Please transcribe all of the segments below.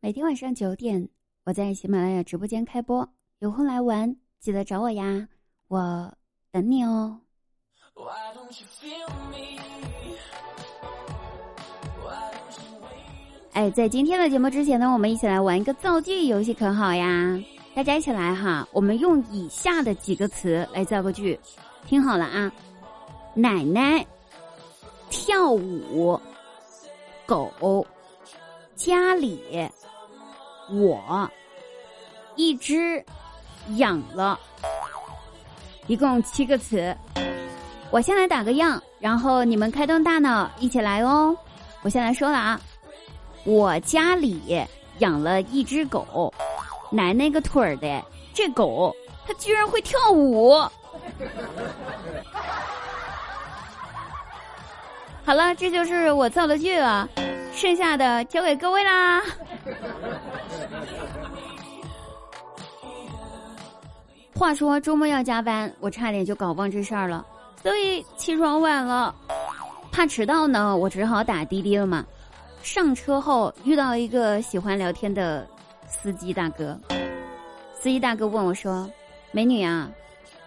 每天晚上九点，我在喜马拉雅直播间开播，有空来玩，记得找我呀，我等你哦。哎，在今天的节目之前呢，我们一起来玩一个造句游戏，可好呀？大家一起来哈，我们用以下的几个词来造个句，听好了啊，奶奶。跳舞，狗，家里，我，一只，养了，一共七个词。我先来打个样，然后你们开动大脑一起来哦。我先来说了啊，我家里养了一只狗，奶奶个腿儿的，这狗它居然会跳舞。好了，这就是我造的句了，剩下的交给各位啦。话说周末要加班，我差点就搞忘这事儿了，所以起床晚了，怕迟到呢，我只好打滴滴了嘛。上车后遇到一个喜欢聊天的司机大哥，司机大哥问我说：“美女啊，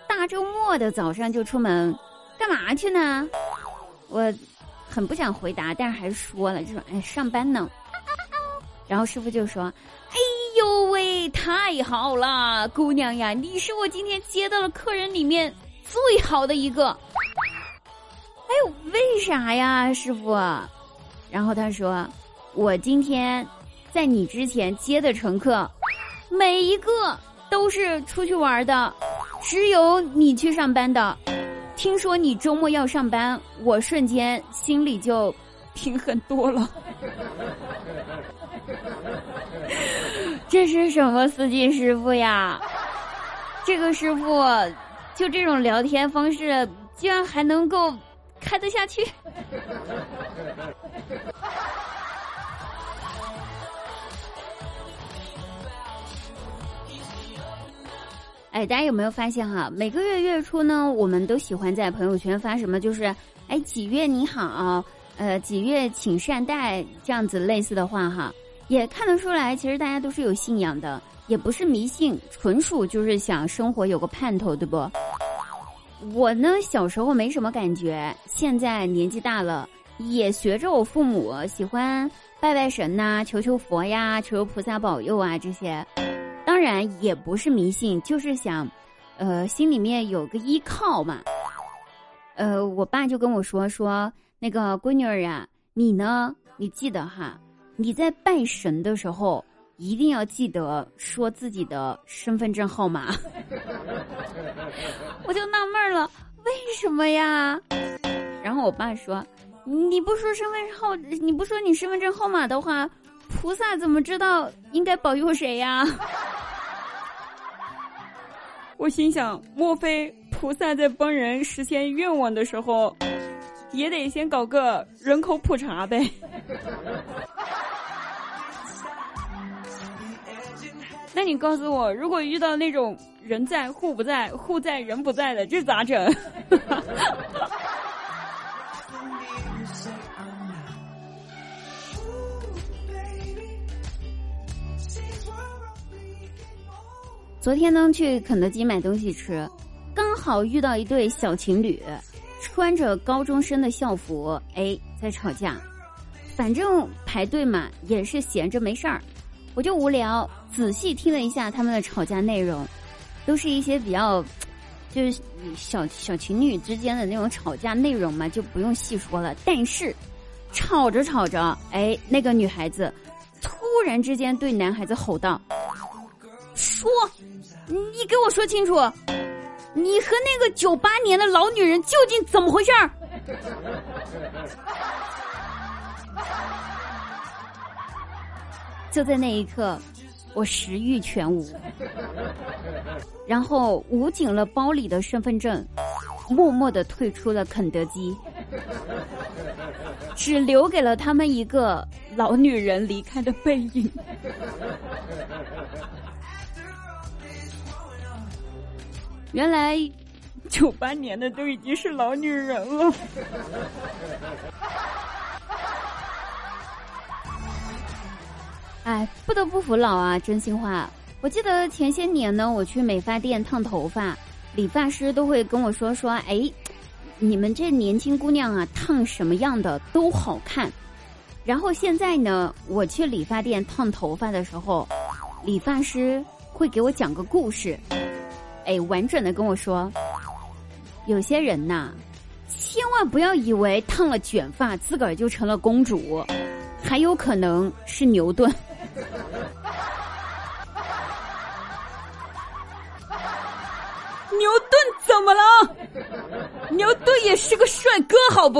大周末的早上就出门，干嘛去呢？”我。很不想回答，但是还是说了，就说：“哎，上班呢。”然后师傅就说：“哎呦喂，太好了，姑娘呀，你是我今天接到的客人里面最好的一个。”哎呦，为啥呀，师傅？然后他说：“我今天在你之前接的乘客，每一个都是出去玩的，只有你去上班的。”听说你周末要上班，我瞬间心里就平衡多了。这是什么司机师傅呀？这个师傅就这种聊天方式，居然还能够开得下去。哎，大家有没有发现哈？每个月月初呢，我们都喜欢在朋友圈发什么，就是哎几月你好，呃几月请善待这样子类似的话哈，也看得出来，其实大家都是有信仰的，也不是迷信，纯属就是想生活有个盼头，对不？我呢小时候没什么感觉，现在年纪大了，也学着我父母喜欢拜拜神呐，求求佛呀，求求菩萨保佑啊这些。当然也不是迷信，就是想，呃，心里面有个依靠嘛。呃，我爸就跟我说说，那个闺女儿啊，你呢，你记得哈，你在拜神的时候一定要记得说自己的身份证号码。我就纳闷了，为什么呀？然后我爸说，你不说身份证号，你不说你身份证号码的话，菩萨怎么知道应该保佑谁呀？我心想，莫非菩萨在帮人实现愿望的时候，也得先搞个人口普查呗？那你告诉我，如果遇到那种人在户不在、户在人不在的，这咋整？昨天呢，去肯德基买东西吃，刚好遇到一对小情侣，穿着高中生的校服，哎，在吵架。反正排队嘛，也是闲着没事儿，我就无聊，仔细听了一下他们的吵架内容，都是一些比较，就是小小情侣之间的那种吵架内容嘛，就不用细说了。但是，吵着吵着，哎，那个女孩子突然之间对男孩子吼道：“说。”你给我说清楚，你和那个九八年的老女人究竟怎么回事儿？就在那一刻，我食欲全无，然后捂紧了包里的身份证，默默的退出了肯德基，只留给了他们一个老女人离开的背影。原来，九八年的都已经是老女人了。哎，不得不服老啊！真心话，我记得前些年呢，我去美发店烫头发，理发师都会跟我说说，哎，你们这年轻姑娘啊，烫什么样的都好看。然后现在呢，我去理发店烫头发的时候，理发师会给我讲个故事，哎，完整的跟我说，有些人呐，千万不要以为烫了卷发自个儿就成了公主，还有可能是牛顿。牛顿怎么了？牛顿也是个帅哥，好不？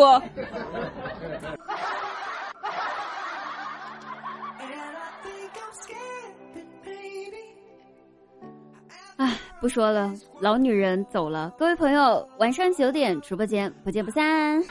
不说了，老女人走了。各位朋友，晚上九点直播间不见不散。